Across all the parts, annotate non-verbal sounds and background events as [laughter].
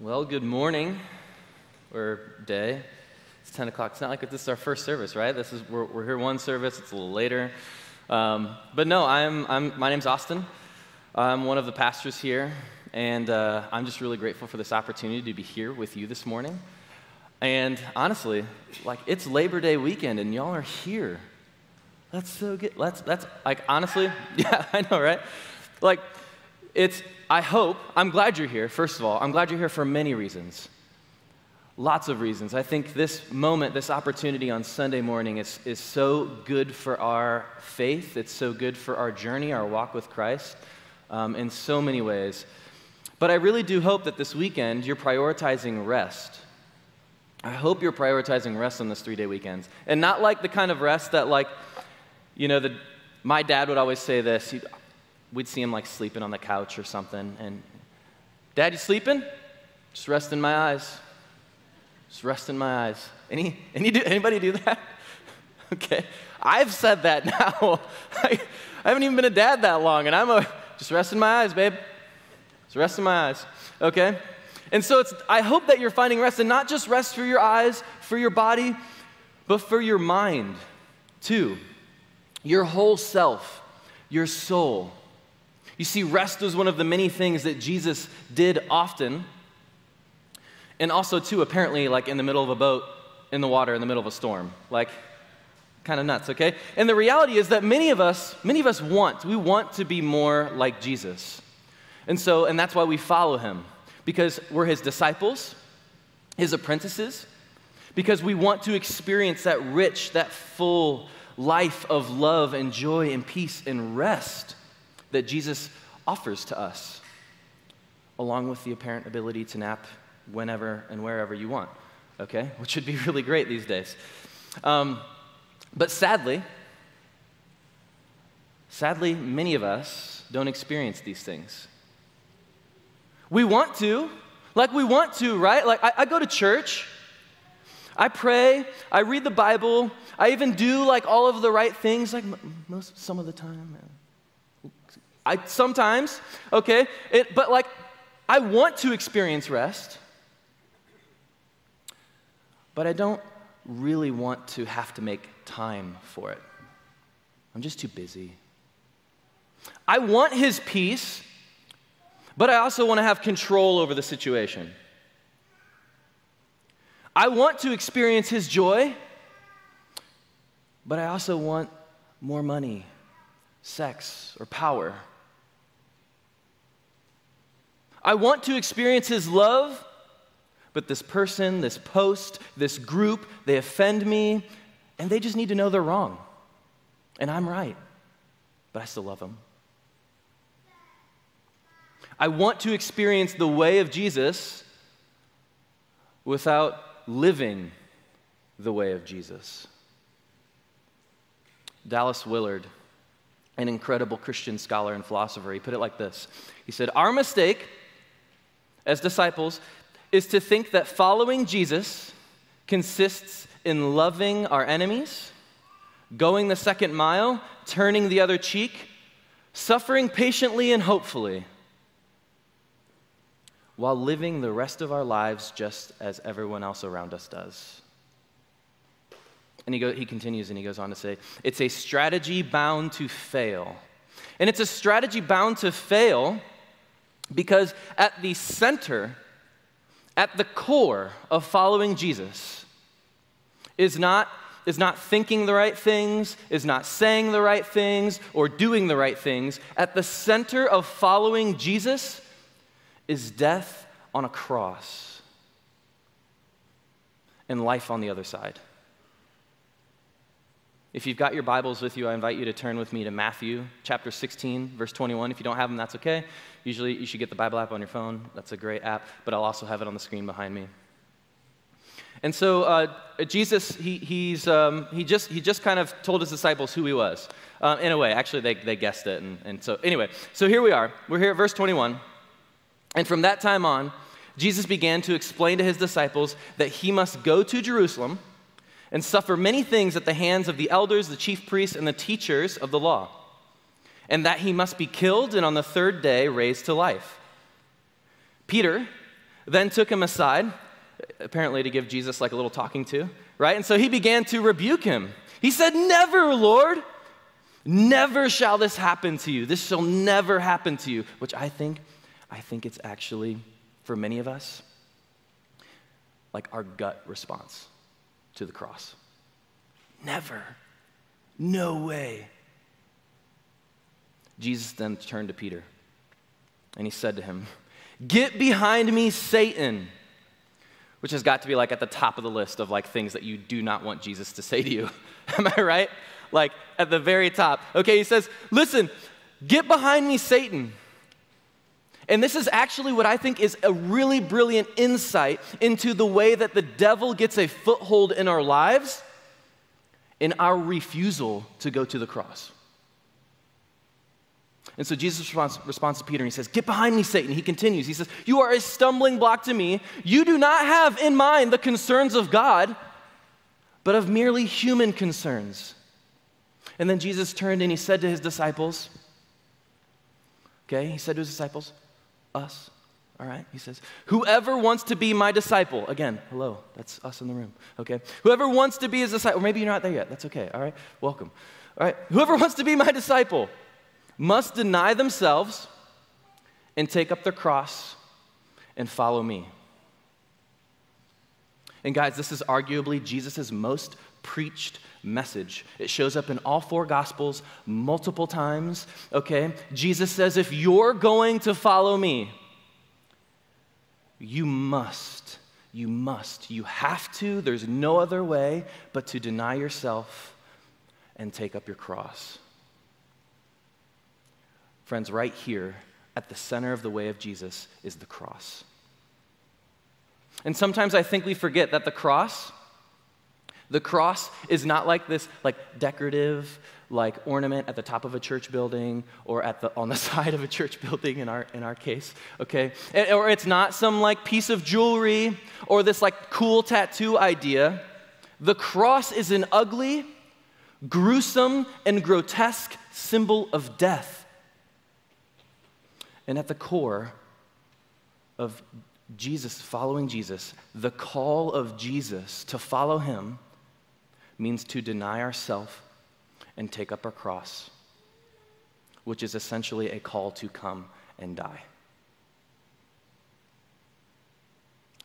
Well, good morning or day. It's 10 o'clock. It's not like this is our first service, right? This is, we're, we're here one service, it's a little later. Um, but no, I'm, I'm, my name's Austin. I'm one of the pastors here, and uh, I'm just really grateful for this opportunity to be here with you this morning. And honestly, like it's Labor Day weekend, and y'all are here. That's so good. That's, that's like, honestly, [laughs] yeah, I know, right? Like, it's, I hope, I'm glad you're here, first of all. I'm glad you're here for many reasons. Lots of reasons. I think this moment, this opportunity on Sunday morning is, is so good for our faith. It's so good for our journey, our walk with Christ um, in so many ways. But I really do hope that this weekend you're prioritizing rest. I hope you're prioritizing rest on this three day weekends. And not like the kind of rest that, like, you know, the, my dad would always say this. We'd see him like sleeping on the couch or something. And, Dad, you sleeping? Just resting my eyes. Just resting my eyes. Any, any do, anybody do that? [laughs] okay. I've said that now. [laughs] I, I haven't even been a dad that long, and I'm a, just resting my eyes, babe. Just resting my eyes. Okay? And so it's, I hope that you're finding rest, and not just rest for your eyes, for your body, but for your mind, too. Your whole self, your soul. You see, rest was one of the many things that Jesus did often. And also, too, apparently, like in the middle of a boat, in the water, in the middle of a storm. Like, kind of nuts, okay? And the reality is that many of us, many of us want, we want to be more like Jesus. And so, and that's why we follow him, because we're his disciples, his apprentices, because we want to experience that rich, that full life of love and joy and peace and rest that Jesus offers to us, along with the apparent ability to nap whenever and wherever you want, okay? [laughs] Which would be really great these days. Um, but sadly, sadly, many of us don't experience these things. We want to, like we want to, right? Like I, I go to church, I pray, I read the Bible, I even do like all of the right things, like most some of the time. I sometimes, okay, it, but like I want to experience rest, but I don't really want to have to make time for it. I'm just too busy. I want his peace, but I also want to have control over the situation. I want to experience his joy, but I also want more money, sex, or power. I want to experience his love, but this person, this post, this group, they offend me, and they just need to know they're wrong. And I'm right, but I still love them. I want to experience the way of Jesus without living the way of Jesus. Dallas Willard, an incredible Christian scholar and philosopher, he put it like this He said, Our mistake as disciples is to think that following Jesus consists in loving our enemies, going the second mile, turning the other cheek, suffering patiently and hopefully, while living the rest of our lives just as everyone else around us does. And he, go, he continues and he goes on to say, it's a strategy bound to fail. And it's a strategy bound to fail because at the center, at the core of following Jesus is not, is not thinking the right things, is not saying the right things, or doing the right things. At the center of following Jesus is death on a cross and life on the other side. If you've got your Bibles with you, I invite you to turn with me to Matthew chapter 16, verse 21. If you don't have them, that's okay. Usually, you should get the Bible app on your phone. That's a great app, but I'll also have it on the screen behind me. And so, uh, Jesus, he, he's, um, he, just, he just kind of told his disciples who he was. Uh, in a way, actually, they, they guessed it. And, and so, anyway, so here we are. We're here at verse 21. And from that time on, Jesus began to explain to his disciples that he must go to Jerusalem and suffer many things at the hands of the elders, the chief priests, and the teachers of the law, and that he must be killed and on the third day raised to life. Peter then took him aside, apparently to give Jesus like a little talking to, right? And so he began to rebuke him. He said, Never, Lord. Never shall this happen to you. This shall never happen to you, which I think, I think it's actually, for many of us, like our gut response to the cross. Never. No way. Jesus then turned to Peter and he said to him, Get behind me, Satan. Which has got to be like at the top of the list of like things that you do not want Jesus to say to you. [laughs] Am I right? Like at the very top. Okay, he says, Listen, get behind me, Satan. And this is actually what I think is a really brilliant insight into the way that the devil gets a foothold in our lives in our refusal to go to the cross. And so Jesus responds, responds, to Peter and he says, Get behind me, Satan. He continues. He says, You are a stumbling block to me. You do not have in mind the concerns of God, but of merely human concerns. And then Jesus turned and he said to his disciples, Okay, he said to his disciples, Us, all right? He says, Whoever wants to be my disciple, again, hello, that's us in the room, okay? Whoever wants to be his disciple, or maybe you're not there yet, that's okay, all right? Welcome. All right, whoever wants to be my disciple must deny themselves and take up their cross and follow me. And guys, this is arguably Jesus' most preached message. It shows up in all four gospels multiple times, okay? Jesus says, if you're going to follow me, you must, you must, you have to, there's no other way but to deny yourself and take up your cross. Friends, right here at the center of the way of Jesus is the cross. And sometimes I think we forget that the cross, the cross is not like this like decorative like ornament at the top of a church building or at the on the [laughs] side of a church building in our in our case, okay? Or it's not some like piece of jewelry or this like cool tattoo idea. The cross is an ugly, gruesome and grotesque symbol of death. And at the core of Jesus, following Jesus, the call of Jesus to follow him means to deny ourselves and take up our cross, which is essentially a call to come and die.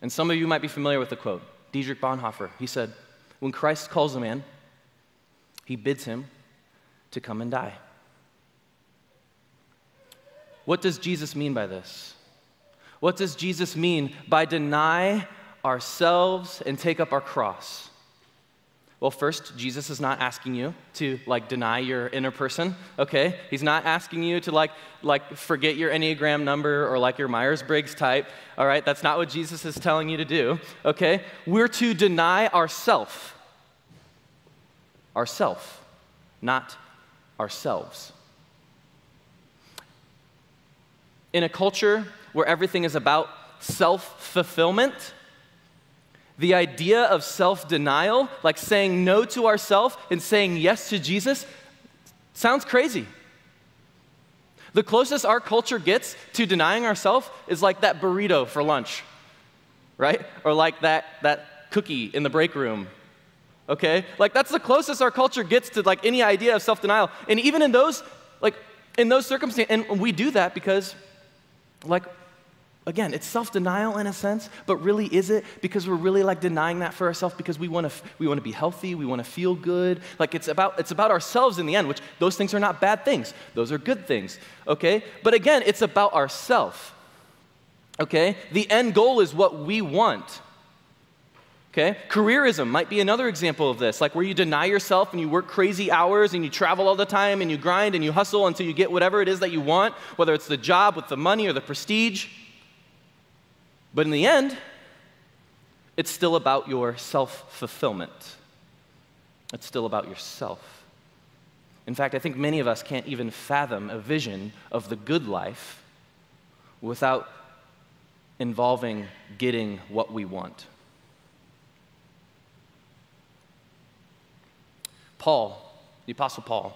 And some of you might be familiar with the quote. Dietrich Bonhoeffer, he said, When Christ calls a man, he bids him to come and die. What does Jesus mean by this? What does Jesus mean by deny ourselves and take up our cross? Well, first, Jesus is not asking you to like deny your inner person, okay? He's not asking you to like like forget your Enneagram number or like your Myers-Briggs type, all right? That's not what Jesus is telling you to do, okay? We're to deny ourself. Ourself, not ourselves. in a culture where everything is about self fulfillment, the idea of self denial, like saying no to ourselves and saying yes to Jesus, sounds crazy. The closest our culture gets to denying ourselves is like that burrito for lunch, right? Or like that, that cookie in the break room, okay? Like that's the closest our culture gets to like any idea of self denial. And even in those, like, in those circumstances, and we do that because like, again, it's self denial in a sense, but really is it? Because we're really like denying that for ourselves because we want to we want to be healthy, we want to feel good. Like it's about it's about ourselves in the end, which those things are not bad things. Those are good things. Okay? But again, it's about ourself. Okay? The end goal is what we want. Okay? Careerism might be another example of this, like where you deny yourself and you work crazy hours and you travel all the time and you grind and you hustle until you get whatever it is that you want, whether it's the job with the money or the prestige. But in the end, it's still about your self fulfillment. It's still about yourself. In fact, I think many of us can't even fathom a vision of the good life without involving getting what we want. Paul, the Apostle Paul,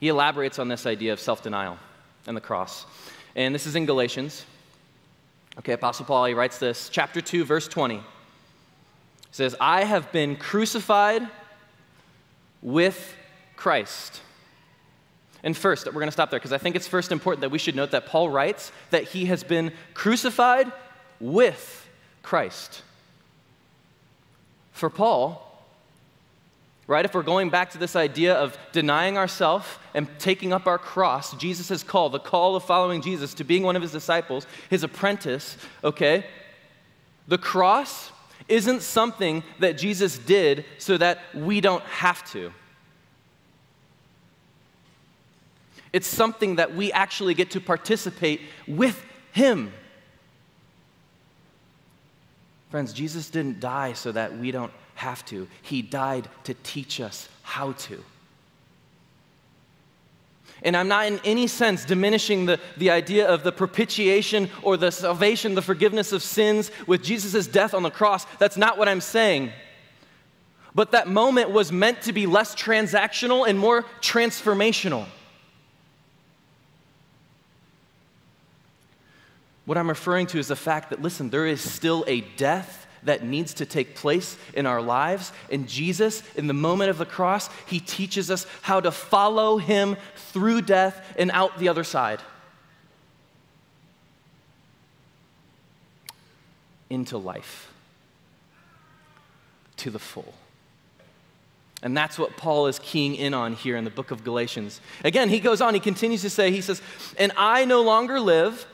he elaborates on this idea of self denial and the cross. And this is in Galatians. Okay, Apostle Paul, he writes this, chapter 2, verse 20. He says, I have been crucified with Christ. And first, we're going to stop there because I think it's first important that we should note that Paul writes that he has been crucified with Christ. For Paul, right, if we're going back to this idea of denying ourselves and taking up our cross, Jesus' call, the call of following Jesus to being one of his disciples, his apprentice, okay, the cross isn't something that Jesus did so that we don't have to. It's something that we actually get to participate with him. Friends, Jesus didn't die so that we don't have to. He died to teach us how to. And I'm not in any sense diminishing the, the idea of the propitiation or the salvation, the forgiveness of sins with Jesus' death on the cross. That's not what I'm saying. But that moment was meant to be less transactional and more transformational. What I'm referring to is the fact that, listen, there is still a death that needs to take place in our lives. And Jesus, in the moment of the cross, he teaches us how to follow him through death and out the other side. Into life, to the full. And that's what Paul is keying in on here in the book of Galatians. Again, he goes on, he continues to say, he says, And I no longer live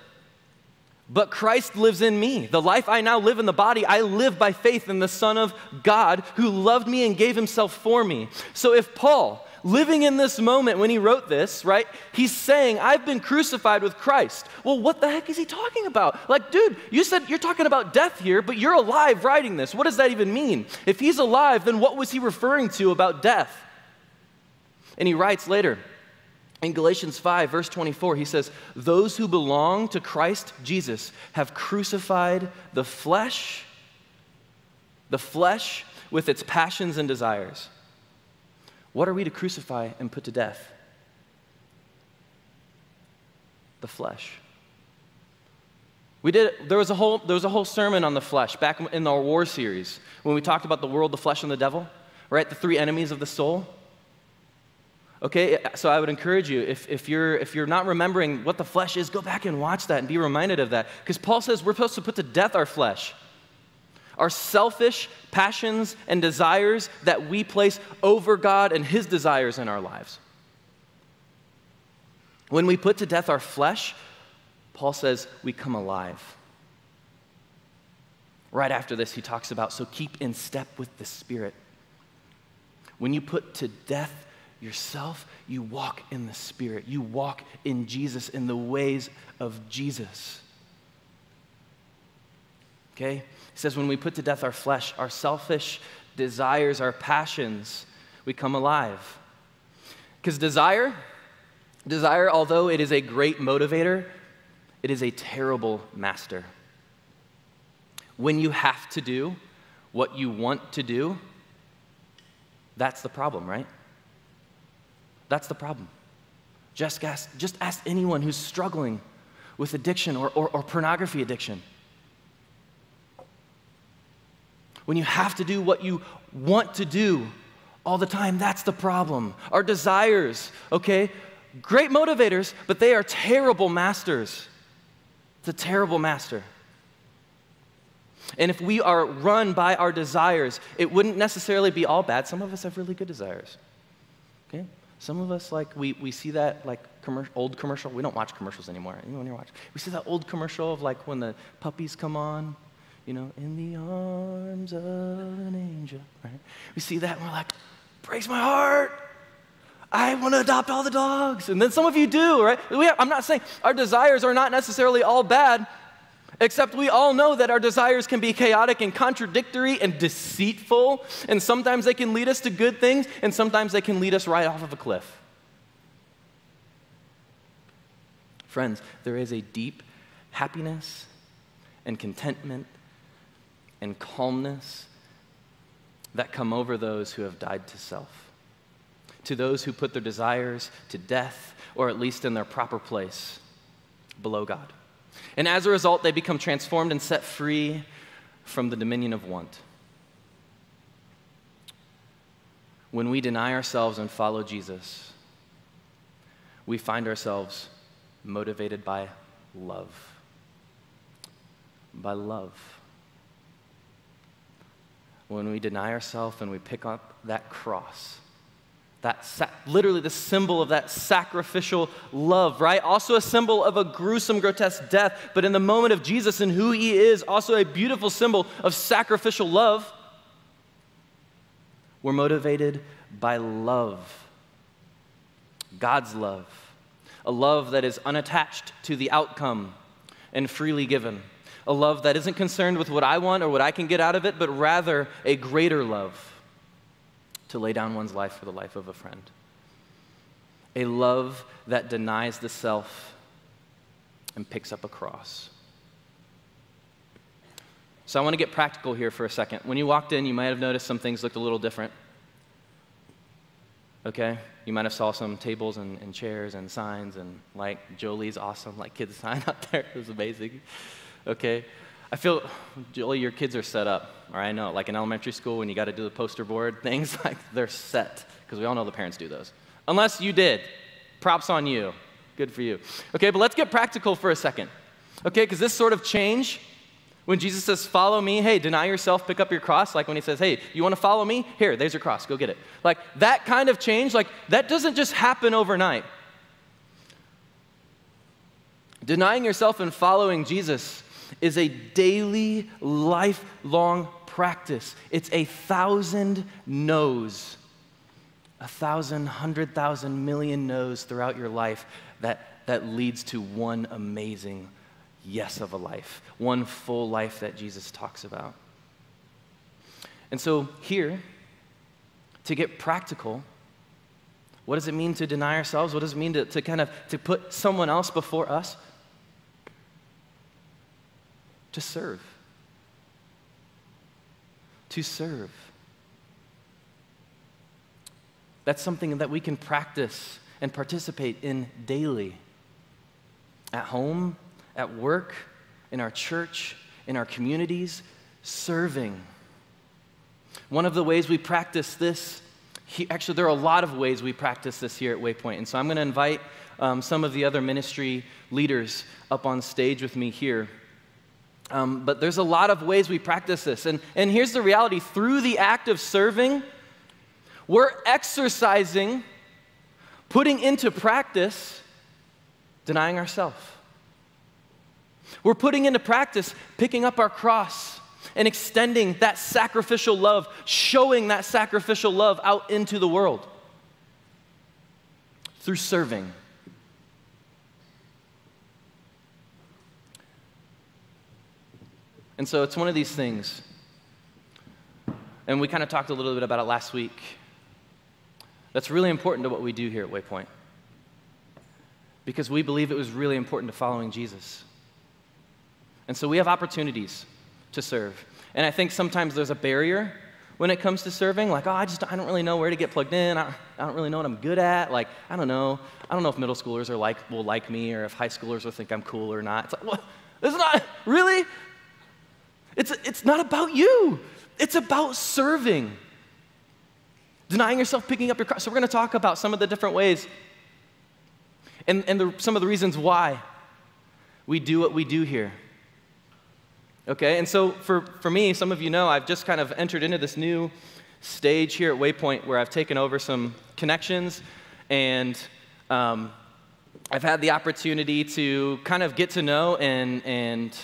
but Christ lives in me. The life I now live in the body, I live by faith in the Son of God who loved me and gave himself for me. So if Paul, living in this moment when he wrote this, right, he's saying, I've been crucified with Christ. Well, what the heck is he talking about? Like, dude, you said you're talking about death here, but you're alive writing this. What does that even mean? If he's alive, then what was he referring to about death? And he writes later, in Galatians 5, verse 24, he says, Those who belong to Christ Jesus have crucified the flesh, the flesh with its passions and desires. What are we to crucify and put to death? The flesh. We did, there was, a whole, there was a whole sermon on the flesh back in our war series when we talked about the world, the flesh, and the devil, right? The three enemies of the soul. Okay, so I would encourage you, if, if, you're, if you're not remembering what the flesh is, go back and watch that and be reminded of that. Because Paul says we're supposed to put to death our flesh, our selfish passions and desires that we place over God and His desires in our lives. When we put to death our flesh, Paul says we come alive. Right after this, he talks about so keep in step with the Spirit. When you put to death yourself, you walk in the Spirit. You walk in Jesus, in the ways of Jesus. Okay? He says, when we put to death our flesh, our selfish desires, our passions, we come alive. Because desire, desire, although it is a great motivator, it is a terrible master. When you have to do what you want to do, that's the problem, right? That's the problem. Just ask, just ask anyone who's struggling with addiction or, or, or pornography addiction. When you have to do what you want to do all the time, that's the problem. Our desires, okay? Great motivators, but they are terrible masters. It's a terrible master. And if we are run by our desires, it wouldn't necessarily be all bad. Some of us have really good desires. Okay? Some of us, like, we, we see that, like, commercial, old commercial. We don't watch commercials anymore. Anyone here watch? We see that old commercial of, like, when the puppies come on, you know, in the arms of an angel, right? We see that and we're like, breaks my heart. I want to adopt all the dogs. And then some of you do, right? Have, I'm not saying our desires are not necessarily all bad, Except we all know that our desires can be chaotic and contradictory and deceitful, and sometimes they can lead us to good things, and sometimes they can lead us right off of a cliff. Friends, there is a deep happiness and contentment and calmness that come over those who have died to self, to those who put their desires to death, or at least in their proper place below God. And as a result, they become transformed and set free from the dominion of want. When we deny ourselves and follow Jesus, we find ourselves motivated by love. By love. When we deny ourselves and we pick up that cross, that sa- literally the symbol of that sacrificial love, right? Also a symbol of a gruesome, grotesque death, but in the moment of Jesus and who he is, also a beautiful symbol of sacrificial love. We're motivated by love, God's love, a love that is unattached to the outcome and freely given, a love that isn't concerned with what I want or what I can get out of it, but rather a greater love to lay down one's life for the life of a friend. A love that denies the self and picks up a cross. So I want to get practical here for a second. When you walked in, you might have noticed some things looked a little different. Okay? You might have saw some tables and, and chairs and signs and like Jolie's awesome, like kids [laughs] sign out there. It was amazing. Okay? I feel, Julie, your kids are set up. Or I know, like in elementary school when you got to do the poster board [laughs] things, like they're set. Because we all know the parents do those. Unless you did. Props on you. Good for you. Okay, but let's get practical for a second. Okay, because this sort of change, when Jesus says, follow me, hey, deny yourself, pick up your cross, like when he says, hey, you want to follow me? Here, there's your cross, go get it. Like that kind of change, like that doesn't just happen overnight. Denying yourself and following Jesus is a daily, lifelong practice. It's a thousand no's, a thousand, hundred thousand, million no's throughout your life that, that leads to one amazing yes of a life, one full life that Jesus talks about. And so here, to get practical, what does it mean to deny ourselves? What does it mean to, to kind of to put someone else before us? To serve. To serve. That's something that we can practice and participate in daily. At home, at work, in our church, in our communities, serving. One of the ways we practice this, he, actually, there are a lot of ways we practice this here at Waypoint. And so I'm going to invite um, some of the other ministry leaders up on stage with me here. Um, but there's a lot of ways we practice this. And, and here's the reality through the act of serving, we're exercising, putting into practice, denying ourselves. We're putting into practice picking up our cross and extending that sacrificial love, showing that sacrificial love out into the world through serving. And so it's one of these things. And we kind of talked a little bit about it last week. That's really important to what we do here at Waypoint. Because we believe it was really important to following Jesus. And so we have opportunities to serve. And I think sometimes there's a barrier when it comes to serving. Like, oh, I just I don't really know where to get plugged in. I, I don't really know what I'm good at. Like, I don't know. I don't know if middle schoolers are like will like me or if high schoolers will think I'm cool or not. It's like, what? It's not really. It's, it's not about you, it's about serving. Denying yourself, picking up your cross. So, we're going to talk about some of the different ways and, and the, some of the reasons why we do what we do here. Okay, and so for, for me, some of you know, I've just kind of entered into this new stage here at Waypoint where I've taken over some connections and um, I've had the opportunity to kind of get to know and, and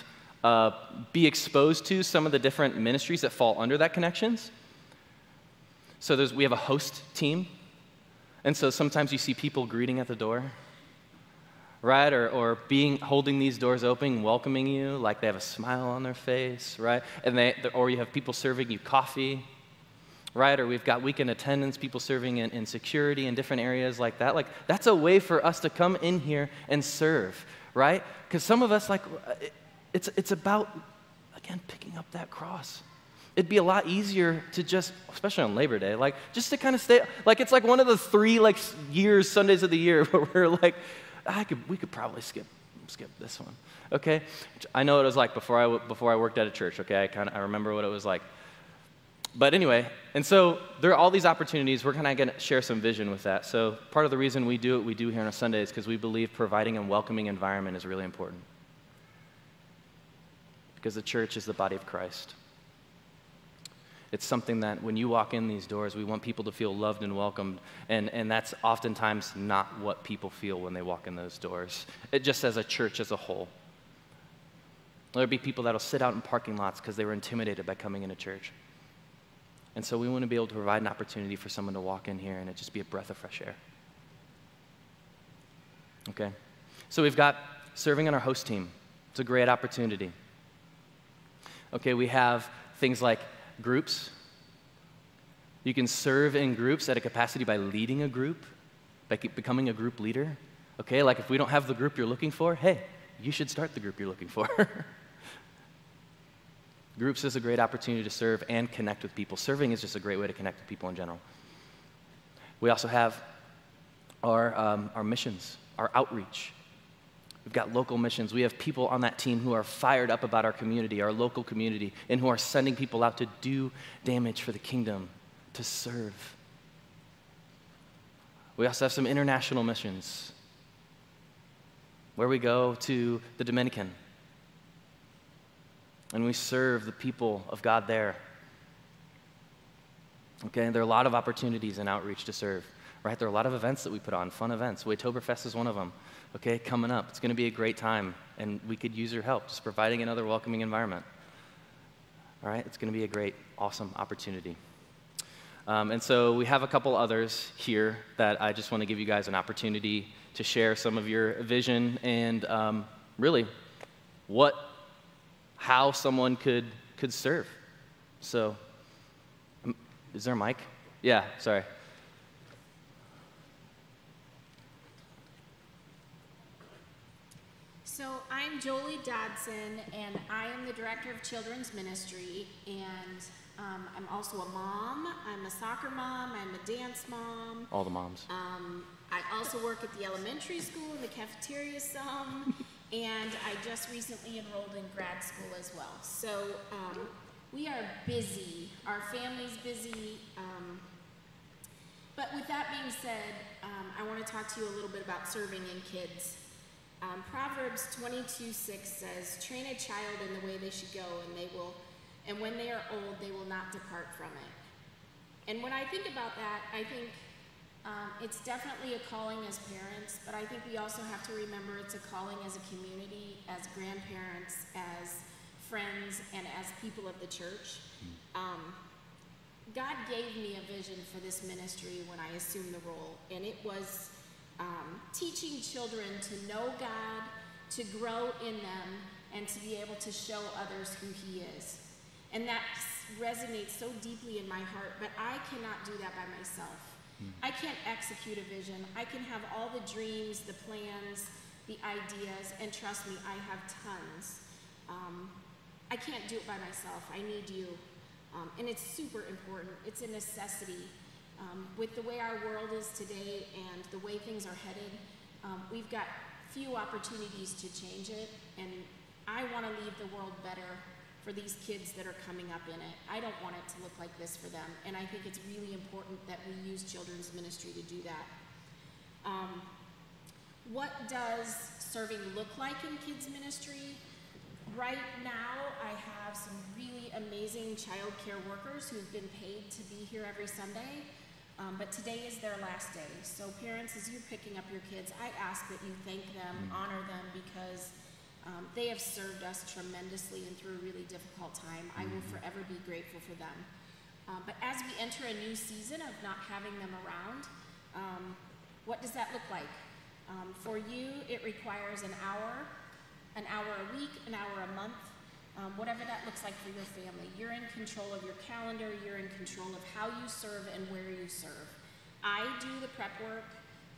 uh, be exposed to some of the different ministries that fall under that connections. So there's, we have a host team. And so sometimes you see people greeting at the door, right? Or, or being, holding these doors open, welcoming you, like they have a smile on their face, right? And they, or you have people serving you coffee, right? Or we've got weekend attendance, people serving in, in security in different areas like that. Like, that's a way for us to come in here and serve, right? Because some of us, like, it's, it's about, again, picking up that cross. It'd be a lot easier to just, especially on Labor Day, like just to kind of stay, like it's like one of the three like years, Sundays of the year [laughs] where we're like, I could, we could probably skip skip this one. Okay, I know what it was like before I, before I worked at a church. Okay, I kind of I remember what it was like. But anyway, and so there are all these opportunities. We're kind of going to share some vision with that. So part of the reason we do what we do here on a Sunday is because we believe providing a welcoming environment is really important. Because the church is the body of Christ. It's something that when you walk in these doors, we want people to feel loved and welcomed. And, and that's oftentimes not what people feel when they walk in those doors, it just as a church as a whole. There'll be people that'll sit out in parking lots because they were intimidated by coming into church. And so we want to be able to provide an opportunity for someone to walk in here and it just be a breath of fresh air. Okay? So we've got serving on our host team. It's a great opportunity. Okay, we have things like groups. You can serve in groups at a capacity by leading a group, by becoming a group leader. Okay, like if we don't have the group you're looking for, hey, you should start the group you're looking for. [laughs] Groups is a great opportunity to serve and connect with people. Serving is just a great way to connect with people in general. We also have our, um, our missions, our outreach. We've got local missions. We have people on that team who are fired up about our community, our local community, and who are sending people out to do damage for the kingdom, to serve. We also have some international missions where we go to the Dominican and we serve the people of God there. Okay, there are a lot of opportunities in outreach to serve, right? There are a lot of events that we put on, fun events. Waytoberfest is one of them, okay, coming up. It's going to be a great time, and we could use your help just providing another welcoming environment. All right, it's going to be a great, awesome opportunity. Um, and so we have a couple others here that I just want to give you guys an opportunity to share some of your vision and um, really what how someone could, could serve. So, um, is there a mic? Yeah, sorry. So I'm Jolie Dodson, and I am the director of children's ministry, and um, I'm also a mom. I'm a soccer mom. I'm a dance mom. All the moms. Um, I also work at the elementary school in the cafeteria some, and I just recently enrolled in grad school as well. So um, we are busy. Our family's busy. Um, but with that being said, um, I want to talk to you a little bit about serving in kids. Um, Proverbs 22 6 says, Train a child in the way they should go, and they will, and when they are old, they will not depart from it. And when I think about that, I think um, it's definitely a calling as parents, but I think we also have to remember it's a calling as a community, as grandparents, as friends, and as people of the church. Um, God gave me a vision for this ministry when I assumed the role, and it was um, teaching children to know God, to grow in them, and to be able to show others who He is. And that resonates so deeply in my heart, but I cannot do that by myself. I can't execute a vision. I can have all the dreams, the plans, the ideas, and trust me, I have tons. Um, I can't do it by myself. I need you. Um, and it's super important. It's a necessity. Um, with the way our world is today and the way things are headed, um, we've got few opportunities to change it. And I want to leave the world better for these kids that are coming up in it. I don't want it to look like this for them, and I think it's really important that we use children's ministry to do that. Um, what does serving look like in kids ministry? Right now, I have some really amazing child care workers who've been paid to be here every Sunday. Um, but today is their last day. So, parents, as you're picking up your kids, I ask that you thank them, honor them, because um, they have served us tremendously and through a really difficult time. I will mm-hmm. forever be grateful for them. Um, but as we enter a new season of not having them around, um, what does that look like? Um, for you, it requires an hour, an hour a week, an hour a month, um, whatever that looks like for your family. You're in control of your calendar, you're in control of how you serve and where you serve. I do the prep work.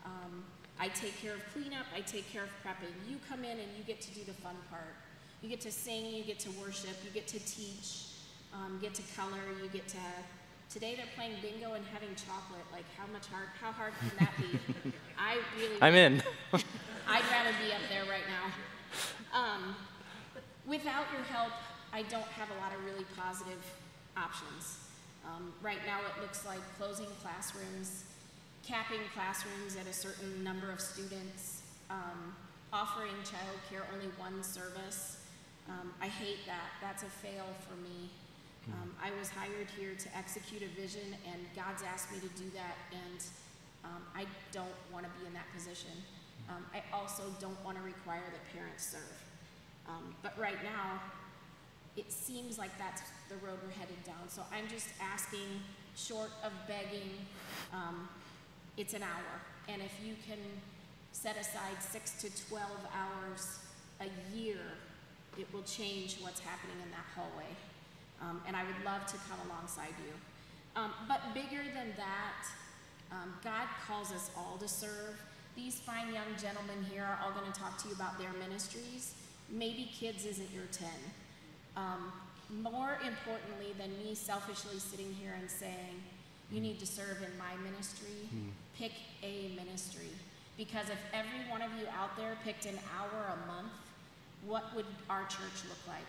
Um, I take care of cleanup, I take care of prepping. You come in and you get to do the fun part. You get to sing, you get to worship, you get to teach, um, get to color, you get to. Today they're playing bingo and having chocolate. Like how much hard? How hard can that be? [laughs] I really. I'm in. [laughs] I'd rather be up there right now. Um, without your help, I don't have a lot of really positive options. Um, right now, it looks like closing classrooms, capping classrooms at a certain number of students, um, offering childcare only one service. Um, I hate that. That's a fail for me. Um, I was hired here to execute a vision, and God's asked me to do that, and um, I don't want to be in that position. Um, I also don't want to require that parents serve. Um, but right now, it seems like that's the road we're headed down. So I'm just asking, short of begging, um, it's an hour. And if you can set aside six to 12 hours a year, it will change what's happening in that hallway. Um, and I would love to come alongside you. Um, but bigger than that, um, God calls us all to serve. These fine young gentlemen here are all going to talk to you about their ministries. Maybe kids isn't your 10. Um, more importantly than me selfishly sitting here and saying, you need to serve in my ministry, pick a ministry. Because if every one of you out there picked an hour a month, what would our church look like?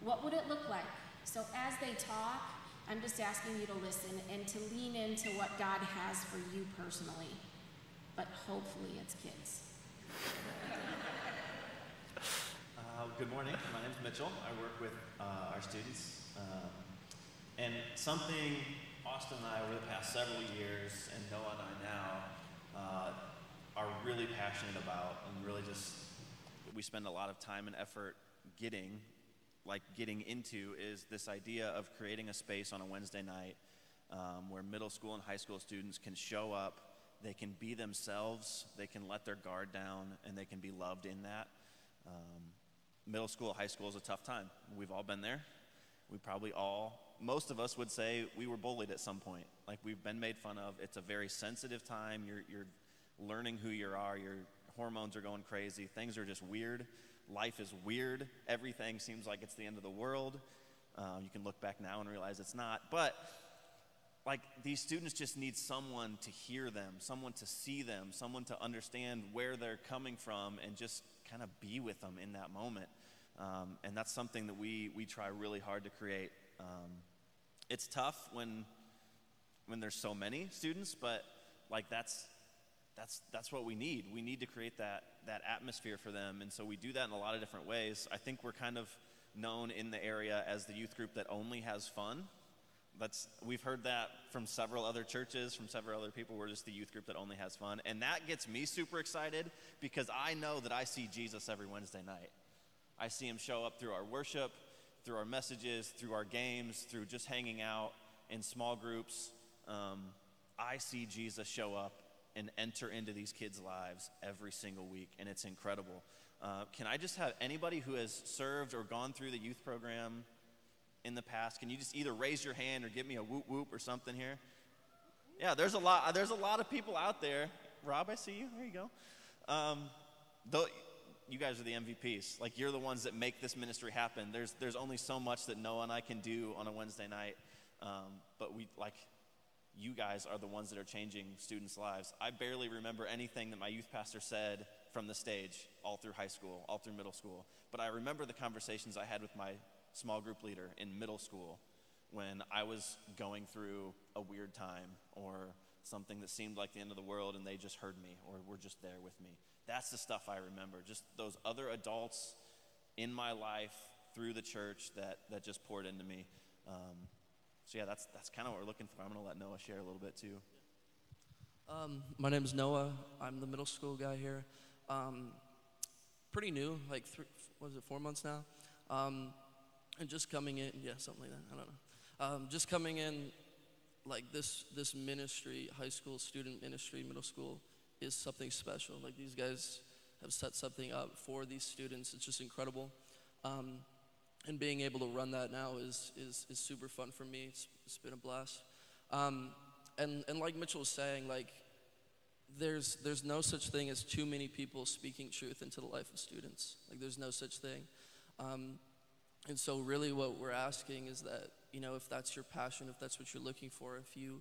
What would it look like? So as they talk, I'm just asking you to listen and to lean into what God has for you personally. But hopefully it's kids. [laughs] Uh, good morning. My name is Mitchell. I work with uh, our students. Um, and something Austin and I, over the past several years, and Noah and I now, uh, are really passionate about, and really just we spend a lot of time and effort getting, like getting into, is this idea of creating a space on a Wednesday night um, where middle school and high school students can show up, they can be themselves, they can let their guard down, and they can be loved in that. Um, middle school, high school is a tough time. We've all been there. We probably all, most of us would say we were bullied at some point. Like we've been made fun of. It's a very sensitive time. You're, you're learning who you are. Your hormones are going crazy. Things are just weird. Life is weird. Everything seems like it's the end of the world. Uh, you can look back now and realize it's not. But like these students just need someone to hear them, someone to see them, someone to understand where they're coming from, and just kind of be with them in that moment. Um, and that's something that we we try really hard to create. Um, it's tough when when there's so many students, but like that's that's that's what we need. We need to create that that atmosphere for them, and so we do that in a lot of different ways. I think we're kind of known in the area as the youth group that only has fun. That's we've heard that from several other churches, from several other people. We're just the youth group that only has fun, and that gets me super excited because I know that I see Jesus every Wednesday night. I see him show up through our worship, through our messages, through our games, through just hanging out in small groups. Um, I see Jesus show up and enter into these kids' lives every single week, and it's incredible. Uh, can I just have anybody who has served or gone through the youth program in the past? Can you just either raise your hand or give me a whoop whoop or something here? Yeah, there's a lot. There's a lot of people out there. Rob, I see you. There you go. Um, though, you guys are the MVPs. Like you're the ones that make this ministry happen. There's there's only so much that Noah and I can do on a Wednesday night, um, but we like you guys are the ones that are changing students' lives. I barely remember anything that my youth pastor said from the stage all through high school, all through middle school. But I remember the conversations I had with my small group leader in middle school when I was going through a weird time or something that seemed like the end of the world and they just heard me or were just there with me. That's the stuff I remember. Just those other adults in my life through the church that, that just poured into me. Um, so yeah, that's that's kind of what we're looking for. I'm gonna let Noah share a little bit too. Um, my name is Noah. I'm the middle school guy here. Um, pretty new, like three, what is it, four months now? Um, and just coming in, yeah, something like that. I don't know. Um, just coming in, like this this ministry, high school student ministry, middle school, is something special. Like these guys have set something up for these students. It's just incredible. Um, and being able to run that now is, is, is super fun for me. It's, it's been a blast. Um, and, and like Mitchell was saying, like, there's, there's no such thing as too many people speaking truth into the life of students. Like, there's no such thing. Um, and so, really, what we're asking is that, you know, if that's your passion, if that's what you're looking for, if you,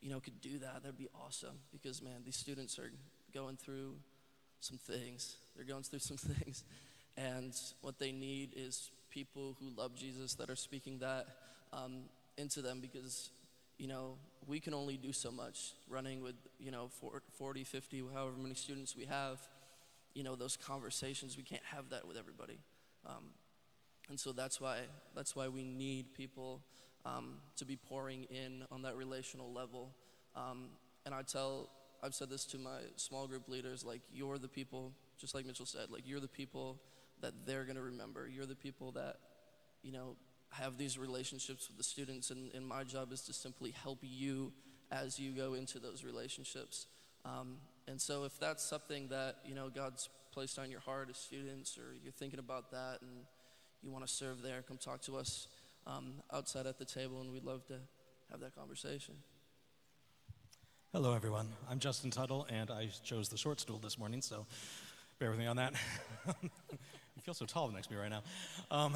you know, could do that, that'd be awesome. Because, man, these students are going through some things. They're going through some [laughs] things. And what they need is people who love Jesus that are speaking that um, into them because, you know, we can only do so much running with, you know, 40, 50, however many students we have. You know, those conversations, we can't have that with everybody. Um, and so that's why, that's why we need people um, to be pouring in on that relational level. Um, and I tell, I've said this to my small group leaders, like, you're the people, just like Mitchell said, like, you're the people that they're going to remember. You're the people that, you know, have these relationships with the students, and, and my job is to simply help you as you go into those relationships. Um, and so, if that's something that you know God's placed on your heart as students, or you're thinking about that, and you want to serve there, come talk to us um, outside at the table, and we'd love to have that conversation. Hello, everyone. I'm Justin Tuttle, and I chose the short stool this morning, so bear with me on that. [laughs] you feel so tall next to me right now. Um,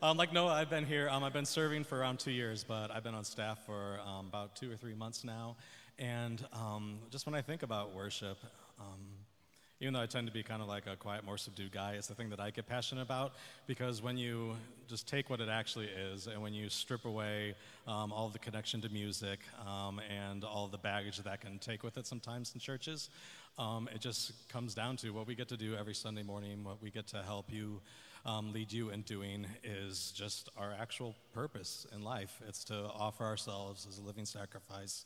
um, like Noah, I've been here. Um, I've been serving for around two years, but I've been on staff for um, about two or three months now. And um, just when I think about worship, um, even though I tend to be kind of like a quiet, more subdued guy, it's the thing that I get passionate about because when you just take what it actually is and when you strip away um, all the connection to music um, and all the baggage that can take with it sometimes in churches, um, it just comes down to what we get to do every Sunday morning, what we get to help you. Um, lead you in doing is just our actual purpose in life. It's to offer ourselves as a living sacrifice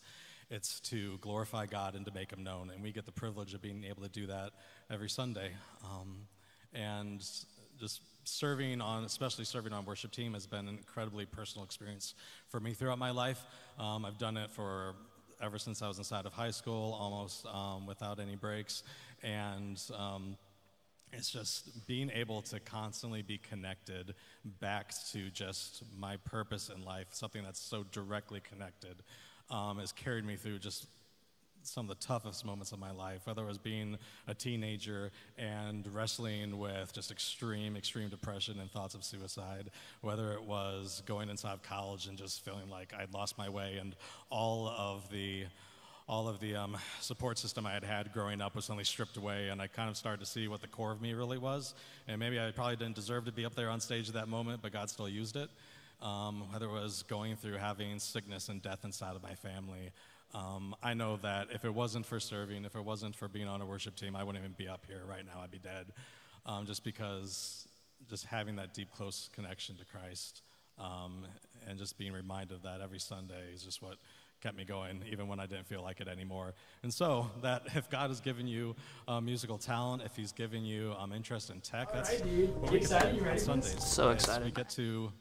it's to glorify God and to make Him known. And we get the privilege of being able to do that every Sunday. Um, and just serving on, especially serving on worship team, has been an incredibly personal experience for me throughout my life. Um, I've done it for ever since I was inside of high school, almost um, without any breaks. And um, it's just being able to constantly be connected back to just my purpose in life, something that's so directly connected um, has carried me through just some of the toughest moments of my life, whether it was being a teenager and wrestling with just extreme, extreme depression and thoughts of suicide, whether it was going inside of college and just feeling like I'd lost my way and all of the all of the um, support system I had had growing up was suddenly stripped away, and I kind of started to see what the core of me really was. And maybe I probably didn't deserve to be up there on stage at that moment, but God still used it um, whether it was going through having sickness and death inside of my family. Um, I know that if it wasn't for serving, if it wasn't for being on a worship team, I wouldn't even be up here right now. I'd be dead. Um, just because just having that deep, close connection to Christ um, and just being reminded of that every Sunday is just what kept me going, even when I didn't feel like it anymore. And so, that if God has given you uh, musical talent, if He's given you um, interest in tech, that's right, dude. what You we get to You do on ready? Sundays. So is excited. We get to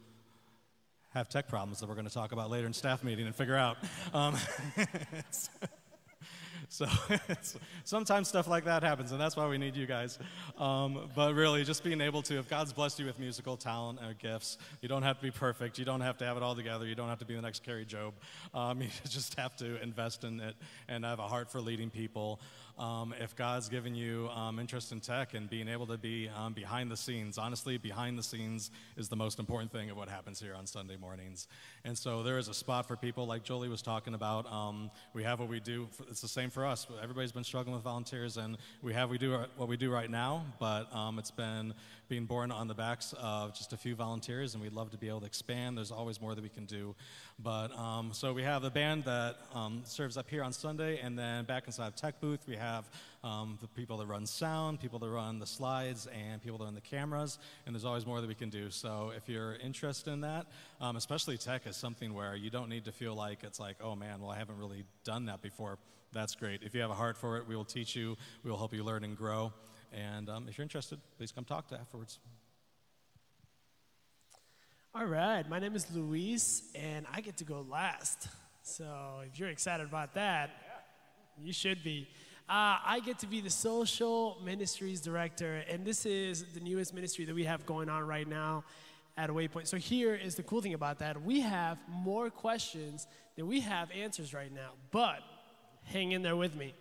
have tech problems that we're going to talk about later in staff meeting and figure out. Um, [laughs] so [laughs] sometimes stuff like that happens, and that's why we need you guys. Um, but really, just being able to, if God's blessed you with musical talent or gifts, you don't have to be perfect. You don't have to have it all together. You don't have to be the next Kari Jobe. Um, [laughs] you just have to invest in it and have a heart for leading people. Um, if God's given you um, interest in tech and being able to be um, behind the scenes, honestly, behind the scenes is the most important thing of what happens here on Sunday mornings. And so there is a spot for people like Jolie was talking about. Um, we have what we do. It's the same for us. Everybody's been struggling with volunteers, and we have we do what we do right now. But um, it's been being born on the backs of just a few volunteers, and we'd love to be able to expand. There's always more that we can do. But um, so we have the band that um, serves up here on Sunday, and then back inside Tech Booth, we have um, the people that run sound, people that run the slides, and people that run the cameras. And there's always more that we can do. So if you're interested in that, um, especially tech is something where you don't need to feel like it's like, oh man, well, I haven't really done that before. That's great. If you have a heart for it, we will teach you, we will help you learn and grow. And um, if you're interested, please come talk to afterwards. All right, my name is Luis, and I get to go last. So if you're excited about that, you should be. Uh, I get to be the social ministries director, and this is the newest ministry that we have going on right now at Waypoint. So here is the cool thing about that: we have more questions than we have answers right now. But hang in there with me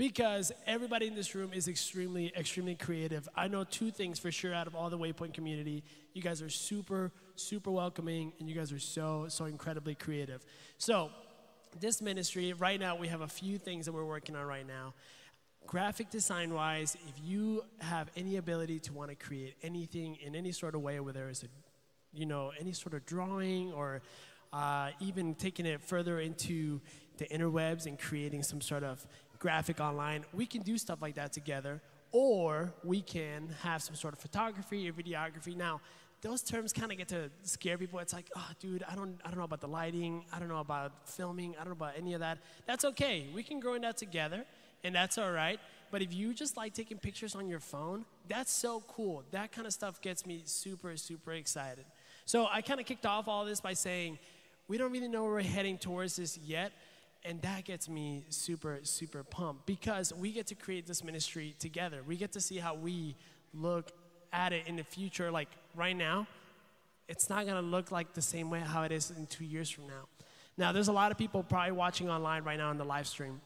because everybody in this room is extremely, extremely creative. I know two things for sure out of all the Waypoint community. You guys are super, super welcoming, and you guys are so, so incredibly creative. So, this ministry, right now, we have a few things that we're working on right now. graphic design wise, if you have any ability to want to create anything in any sort of way, whether it's a, you know, any sort of drawing or uh, even taking it further into the interwebs and creating some sort of graphic online, we can do stuff like that together. Or we can have some sort of photography or videography. Now, those terms kind of get to scare people. It's like, oh, dude, I don't, I don't know about the lighting. I don't know about filming. I don't know about any of that. That's okay. We can grow in that together, and that's all right. But if you just like taking pictures on your phone, that's so cool. That kind of stuff gets me super, super excited. So I kind of kicked off all this by saying, we don't really know where we're heading towards this yet. And that gets me super, super pumped because we get to create this ministry together. We get to see how we look at it in the future. Like right now, it's not going to look like the same way how it is in two years from now. Now, there's a lot of people probably watching online right now on the live stream.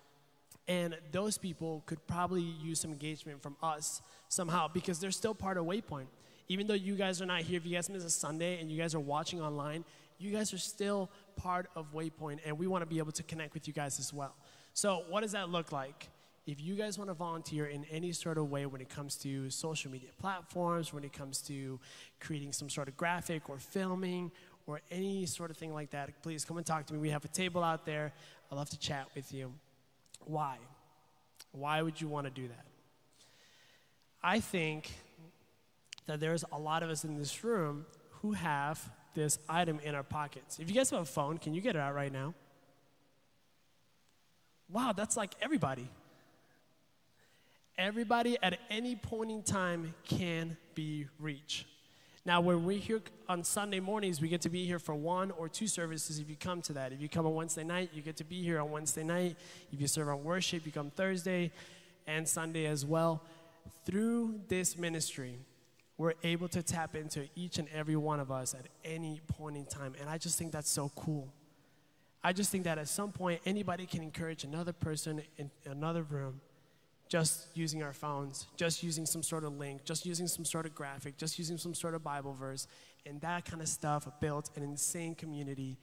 And those people could probably use some engagement from us somehow because they're still part of Waypoint. Even though you guys are not here, if you guys miss a Sunday and you guys are watching online, you guys are still part of Waypoint, and we want to be able to connect with you guys as well. So, what does that look like? If you guys want to volunteer in any sort of way when it comes to social media platforms, when it comes to creating some sort of graphic or filming or any sort of thing like that, please come and talk to me. We have a table out there. I'd love to chat with you. Why? Why would you want to do that? I think that there's a lot of us in this room who have this item in our pockets. If you guys have a phone, can you get it out right now? Wow, that's like everybody. Everybody at any point in time can be reached. Now, when we're here on Sunday mornings, we get to be here for one or two services if you come to that. If you come on Wednesday night, you get to be here on Wednesday night. If you serve on worship, you come Thursday and Sunday as well. Through this ministry, we're able to tap into each and every one of us at any point in time. And I just think that's so cool. I just think that at some point, anybody can encourage another person in another room just using our phones, just using some sort of link, just using some sort of graphic, just using some sort of Bible verse. And that kind of stuff built an insane community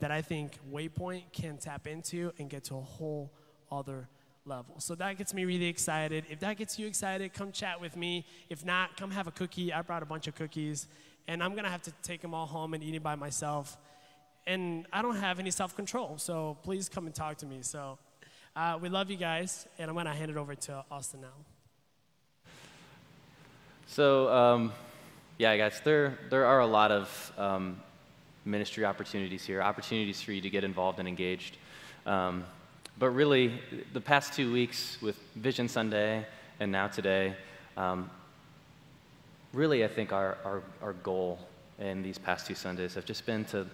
that I think Waypoint can tap into and get to a whole other level. So that gets me really excited. If that gets you excited, come chat with me. If not, come have a cookie. I brought a bunch of cookies, and I'm gonna have to take them all home and eat it by myself. And I don't have any self control, so please come and talk to me. So uh, we love you guys, and I'm gonna hand it over to Austin now. So, um, yeah, guys, there, there are a lot of um, ministry opportunities here, opportunities for you to get involved and engaged. Um, but really, the past two weeks with Vision Sunday and now today, um, really, I think our, our, our goal in these past two Sundays have just been to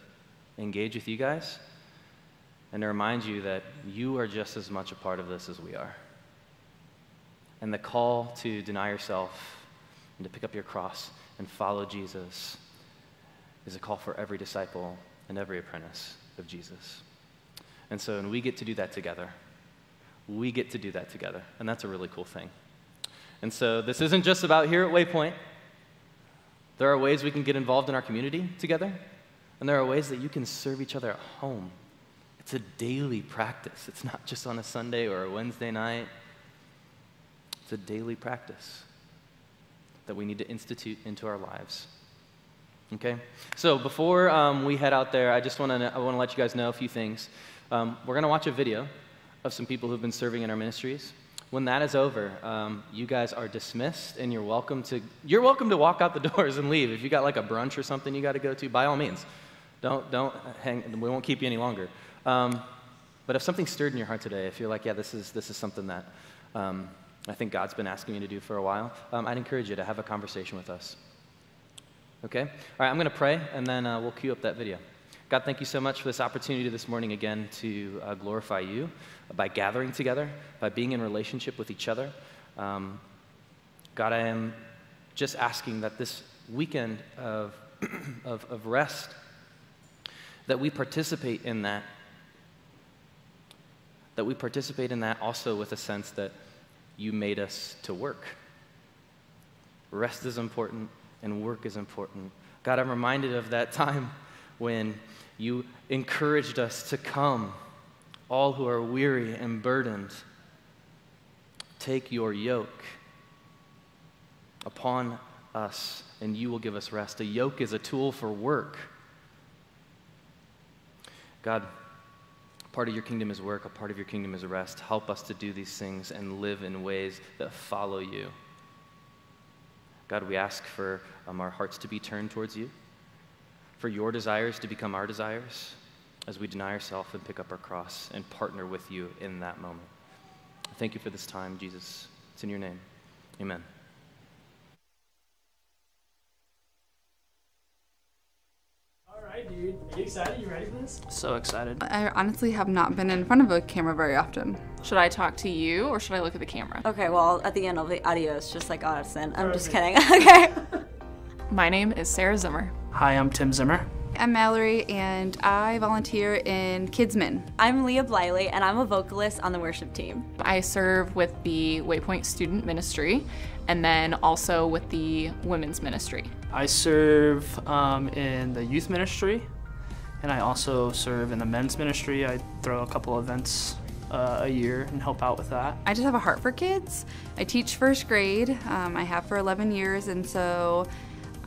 engage with you guys and to remind you that you are just as much a part of this as we are. And the call to deny yourself and to pick up your cross and follow Jesus is a call for every disciple and every apprentice of Jesus. And so, and we get to do that together. We get to do that together. And that's a really cool thing. And so, this isn't just about here at Waypoint. There are ways we can get involved in our community together, and there are ways that you can serve each other at home. It's a daily practice, it's not just on a Sunday or a Wednesday night. It's a daily practice that we need to institute into our lives. Okay? So, before um, we head out there, I just want to I want to let you guys know a few things. Um, we're going to watch a video of some people who've been serving in our ministries. When that is over, um, you guys are dismissed, and you're welcome to you're welcome to walk out the [laughs] doors and leave. If you got like a brunch or something you got to go to, by all means, don't don't hang. We won't keep you any longer. Um, but if something stirred in your heart today, if you're like, yeah, this is this is something that um, I think God's been asking me to do for a while, um, I'd encourage you to have a conversation with us. Okay? All right, I'm going to pray, and then uh, we'll cue up that video. God, thank you so much for this opportunity this morning again to uh, glorify you by gathering together, by being in relationship with each other. Um, God, I am just asking that this weekend of, [clears throat] of, of rest, that we participate in that, that we participate in that also with a sense that you made us to work. Rest is important and work is important. God, I'm reminded of that [laughs] time when you encouraged us to come, all who are weary and burdened, Take your yoke upon us, and you will give us rest. A yoke is a tool for work. God, part of your kingdom is work, a part of your kingdom is rest. Help us to do these things and live in ways that follow you. God, we ask for um, our hearts to be turned towards you, for your desires to become our desires as we deny ourselves and pick up our cross and partner with you in that moment. Thank you for this time, Jesus. It's in your name. Amen. All right, dude. Are you excited? You ready for this? So excited. I honestly have not been in front of a camera very often. Should I talk to you or should I look at the camera? Okay, well, at the end of the adios, just like Addison. I'm just kidding. [laughs] okay. My name is Sarah Zimmer. Hi, I'm Tim Zimmer. I'm Mallory, and I volunteer in Kidsmen. I'm Leah Bliley, and I'm a vocalist on the worship team. I serve with the Waypoint Student Ministry and then also with the Women's Ministry. I serve um, in the youth ministry, and I also serve in the men's ministry. I throw a couple events uh, a year and help out with that. I just have a heart for kids. I teach first grade. Um, I have for 11 years, and so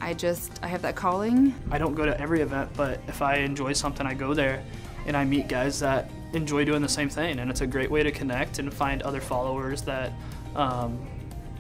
I just I have that calling. I don't go to every event, but if I enjoy something, I go there, and I meet guys that enjoy doing the same thing, and it's a great way to connect and find other followers that um,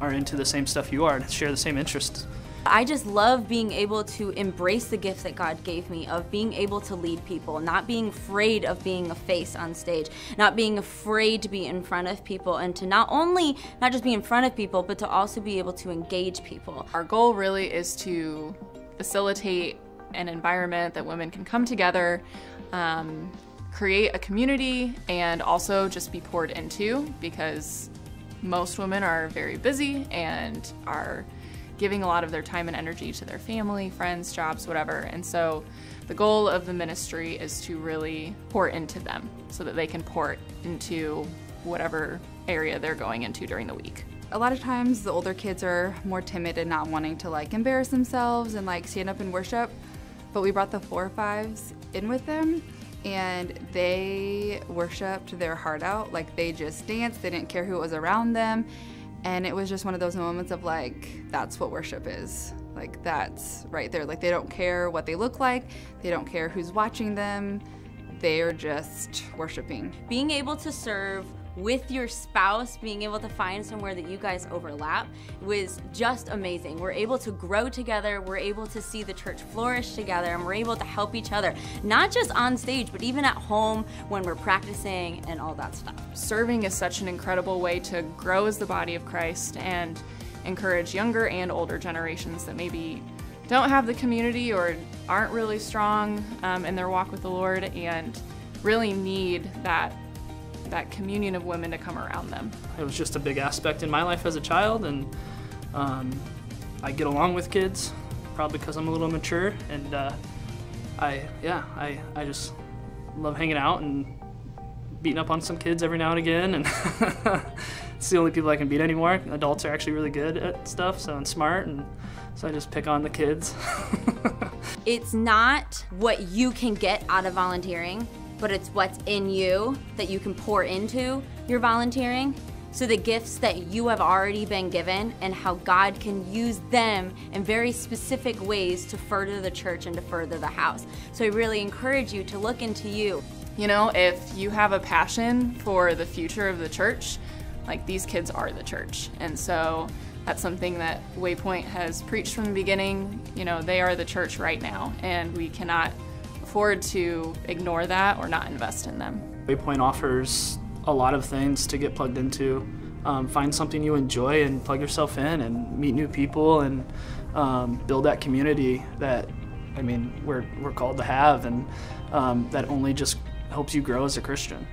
are into the same stuff you are and share the same interests. I just love being able to embrace the gifts that God gave me of being able to lead people, not being afraid of being a face on stage, not being afraid to be in front of people, and to not only not just be in front of people, but to also be able to engage people. Our goal really is to facilitate an environment that women can come together, um, create a community, and also just be poured into because most women are very busy and are giving a lot of their time and energy to their family, friends, jobs, whatever. And so the goal of the ministry is to really pour into them so that they can pour into whatever area they're going into during the week. A lot of times the older kids are more timid and not wanting to like embarrass themselves and like stand up and worship. But we brought the four or fives in with them and they worshiped their heart out. Like they just danced, they didn't care who was around them. And it was just one of those moments of like, that's what worship is. Like, that's right there. Like, they don't care what they look like, they don't care who's watching them, they're just worshiping. Being able to serve with your spouse, being able to find somewhere that you guys overlap was just amazing. We're able to grow together, we're able to see the church flourish together, and we're able to help each other, not just on stage, but even at home when we're practicing and all that stuff. Serving is such an incredible way to grow as the body of Christ and encourage younger and older generations that maybe don't have the community or aren't really strong um, in their walk with the Lord and really need that that communion of women to come around them. It was just a big aspect in my life as a child, and um, I get along with kids, probably because I'm a little mature, and uh, I, yeah, I, I just love hanging out and beating up on some kids every now and again, and [laughs] it's the only people I can beat anymore. Adults are actually really good at stuff, so and smart, and so I just pick on the kids. [laughs] it's not what you can get out of volunteering but it's what's in you that you can pour into your volunteering. So, the gifts that you have already been given and how God can use them in very specific ways to further the church and to further the house. So, I really encourage you to look into you. You know, if you have a passion for the future of the church, like these kids are the church. And so, that's something that Waypoint has preached from the beginning. You know, they are the church right now, and we cannot afford to ignore that or not invest in them. Waypoint offers a lot of things to get plugged into. Um, find something you enjoy and plug yourself in and meet new people and um, build that community that, I mean, we're, we're called to have and um, that only just helps you grow as a Christian.